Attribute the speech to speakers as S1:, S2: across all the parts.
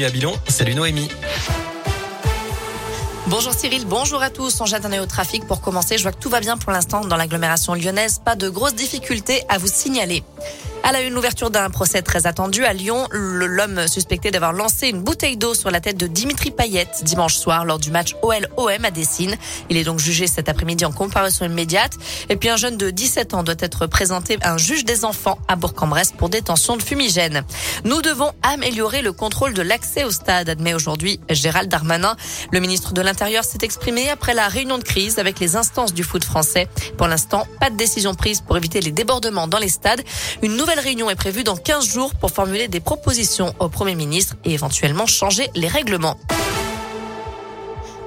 S1: à. Salut Noémie.
S2: Bonjour Cyril, bonjour à tous. On jette un œil au trafic pour commencer. Je vois que tout va bien pour l'instant dans l'agglomération lyonnaise. Pas de grosses difficultés à vous signaler. À la une, l'ouverture d'un procès très attendu à Lyon. L'homme suspecté d'avoir lancé une bouteille d'eau sur la tête de Dimitri Payet dimanche soir lors du match OL-OM à Dessine. Il est donc jugé cet après-midi en comparution immédiate. Et puis un jeune de 17 ans doit être présenté à un juge des enfants à Bourg-en-Bresse pour détention de fumigène. Nous devons améliorer le contrôle de l'accès au stade, admet aujourd'hui Gérald Darmanin. Le ministre de l'Intérieur s'est exprimé après la réunion de crise avec les instances du foot français. Pour l'instant, pas de décision prise pour éviter les débordements dans les stades. Une nouvelle réunion est prévue dans 15 jours pour formuler des propositions au Premier ministre et éventuellement changer les règlements.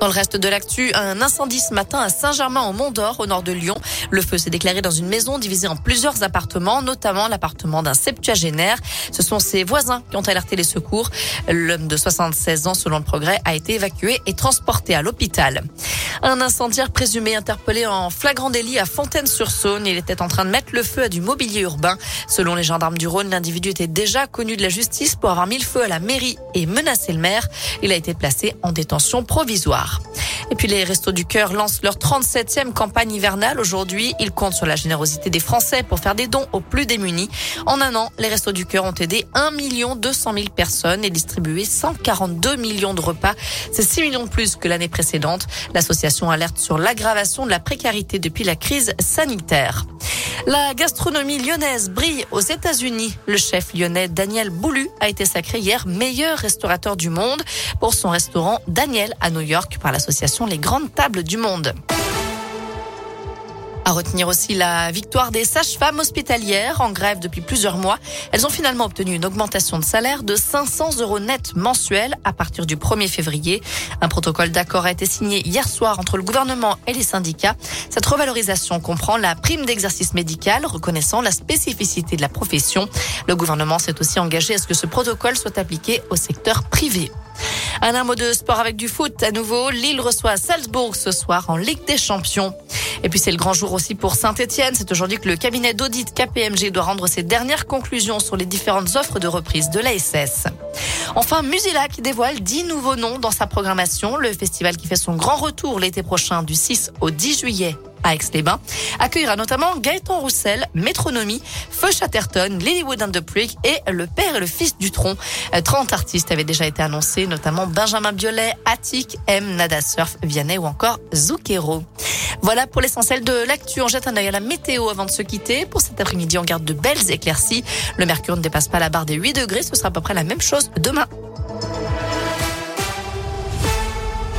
S2: Dans le reste de l'actu, un incendie ce matin à Saint-Germain en Mont d'Or, au nord de Lyon. Le feu s'est déclaré dans une maison divisée en plusieurs appartements, notamment l'appartement d'un septuagénaire. Ce sont ses voisins qui ont alerté les secours. L'homme de 76 ans, selon le progrès, a été évacué et transporté à l'hôpital. Un incendiaire présumé interpellé en flagrant délit à Fontaine-sur-Saône. Il était en train de mettre le feu à du mobilier urbain. Selon les gendarmes du Rhône, l'individu était déjà connu de la justice pour avoir mis le feu à la mairie et menacé le maire. Il a été placé en détention provisoire. 啊。Et puis les Restos du Cœur lancent leur 37e campagne hivernale aujourd'hui. Ils comptent sur la générosité des Français pour faire des dons aux plus démunis. En un an, les Restos du Cœur ont aidé 1 200 000 personnes et distribué 142 millions de repas. C'est 6 millions de plus que l'année précédente. L'association alerte sur l'aggravation de la précarité depuis la crise sanitaire. La gastronomie lyonnaise brille aux États-Unis. Le chef lyonnais Daniel Boulu a été sacré hier meilleur restaurateur du monde pour son restaurant Daniel à New York par l'association Les Grandes Tables du Monde. À retenir aussi la victoire des sages-femmes hospitalières en grève depuis plusieurs mois. Elles ont finalement obtenu une augmentation de salaire de 500 euros net mensuels à partir du 1er février. Un protocole d'accord a été signé hier soir entre le gouvernement et les syndicats. Cette revalorisation comprend la prime d'exercice médical reconnaissant la spécificité de la profession. Le gouvernement s'est aussi engagé à ce que ce protocole soit appliqué au secteur privé. Un mot de sport avec du foot à nouveau. Lille reçoit Salzbourg ce soir en Ligue des Champions. Et puis c'est le grand jour aussi pour Saint-Etienne. C'est aujourd'hui que le cabinet d'audit KPMG doit rendre ses dernières conclusions sur les différentes offres de reprise de l'ASS. Enfin, Musilac dévoile 10 nouveaux noms dans sa programmation. Le festival qui fait son grand retour l'été prochain du 6 au 10 juillet à Aix-les-Bains, accueillera notamment Gaëtan Roussel, Métronomie, Feu Chatterton, Lilywood and the Prick et Le Père et le Fils du Tronc. 30 euh, artistes avaient déjà été annoncés, notamment Benjamin Biolay, Attic, M, Nada Surf, Vianney ou encore Zucchero. Voilà pour l'essentiel de l'actu. On jette un œil à la météo avant de se quitter. Pour cet après-midi, on garde de belles éclaircies. Le mercure ne dépasse pas la barre des 8 degrés. Ce sera à peu près la même chose demain.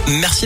S1: Merci.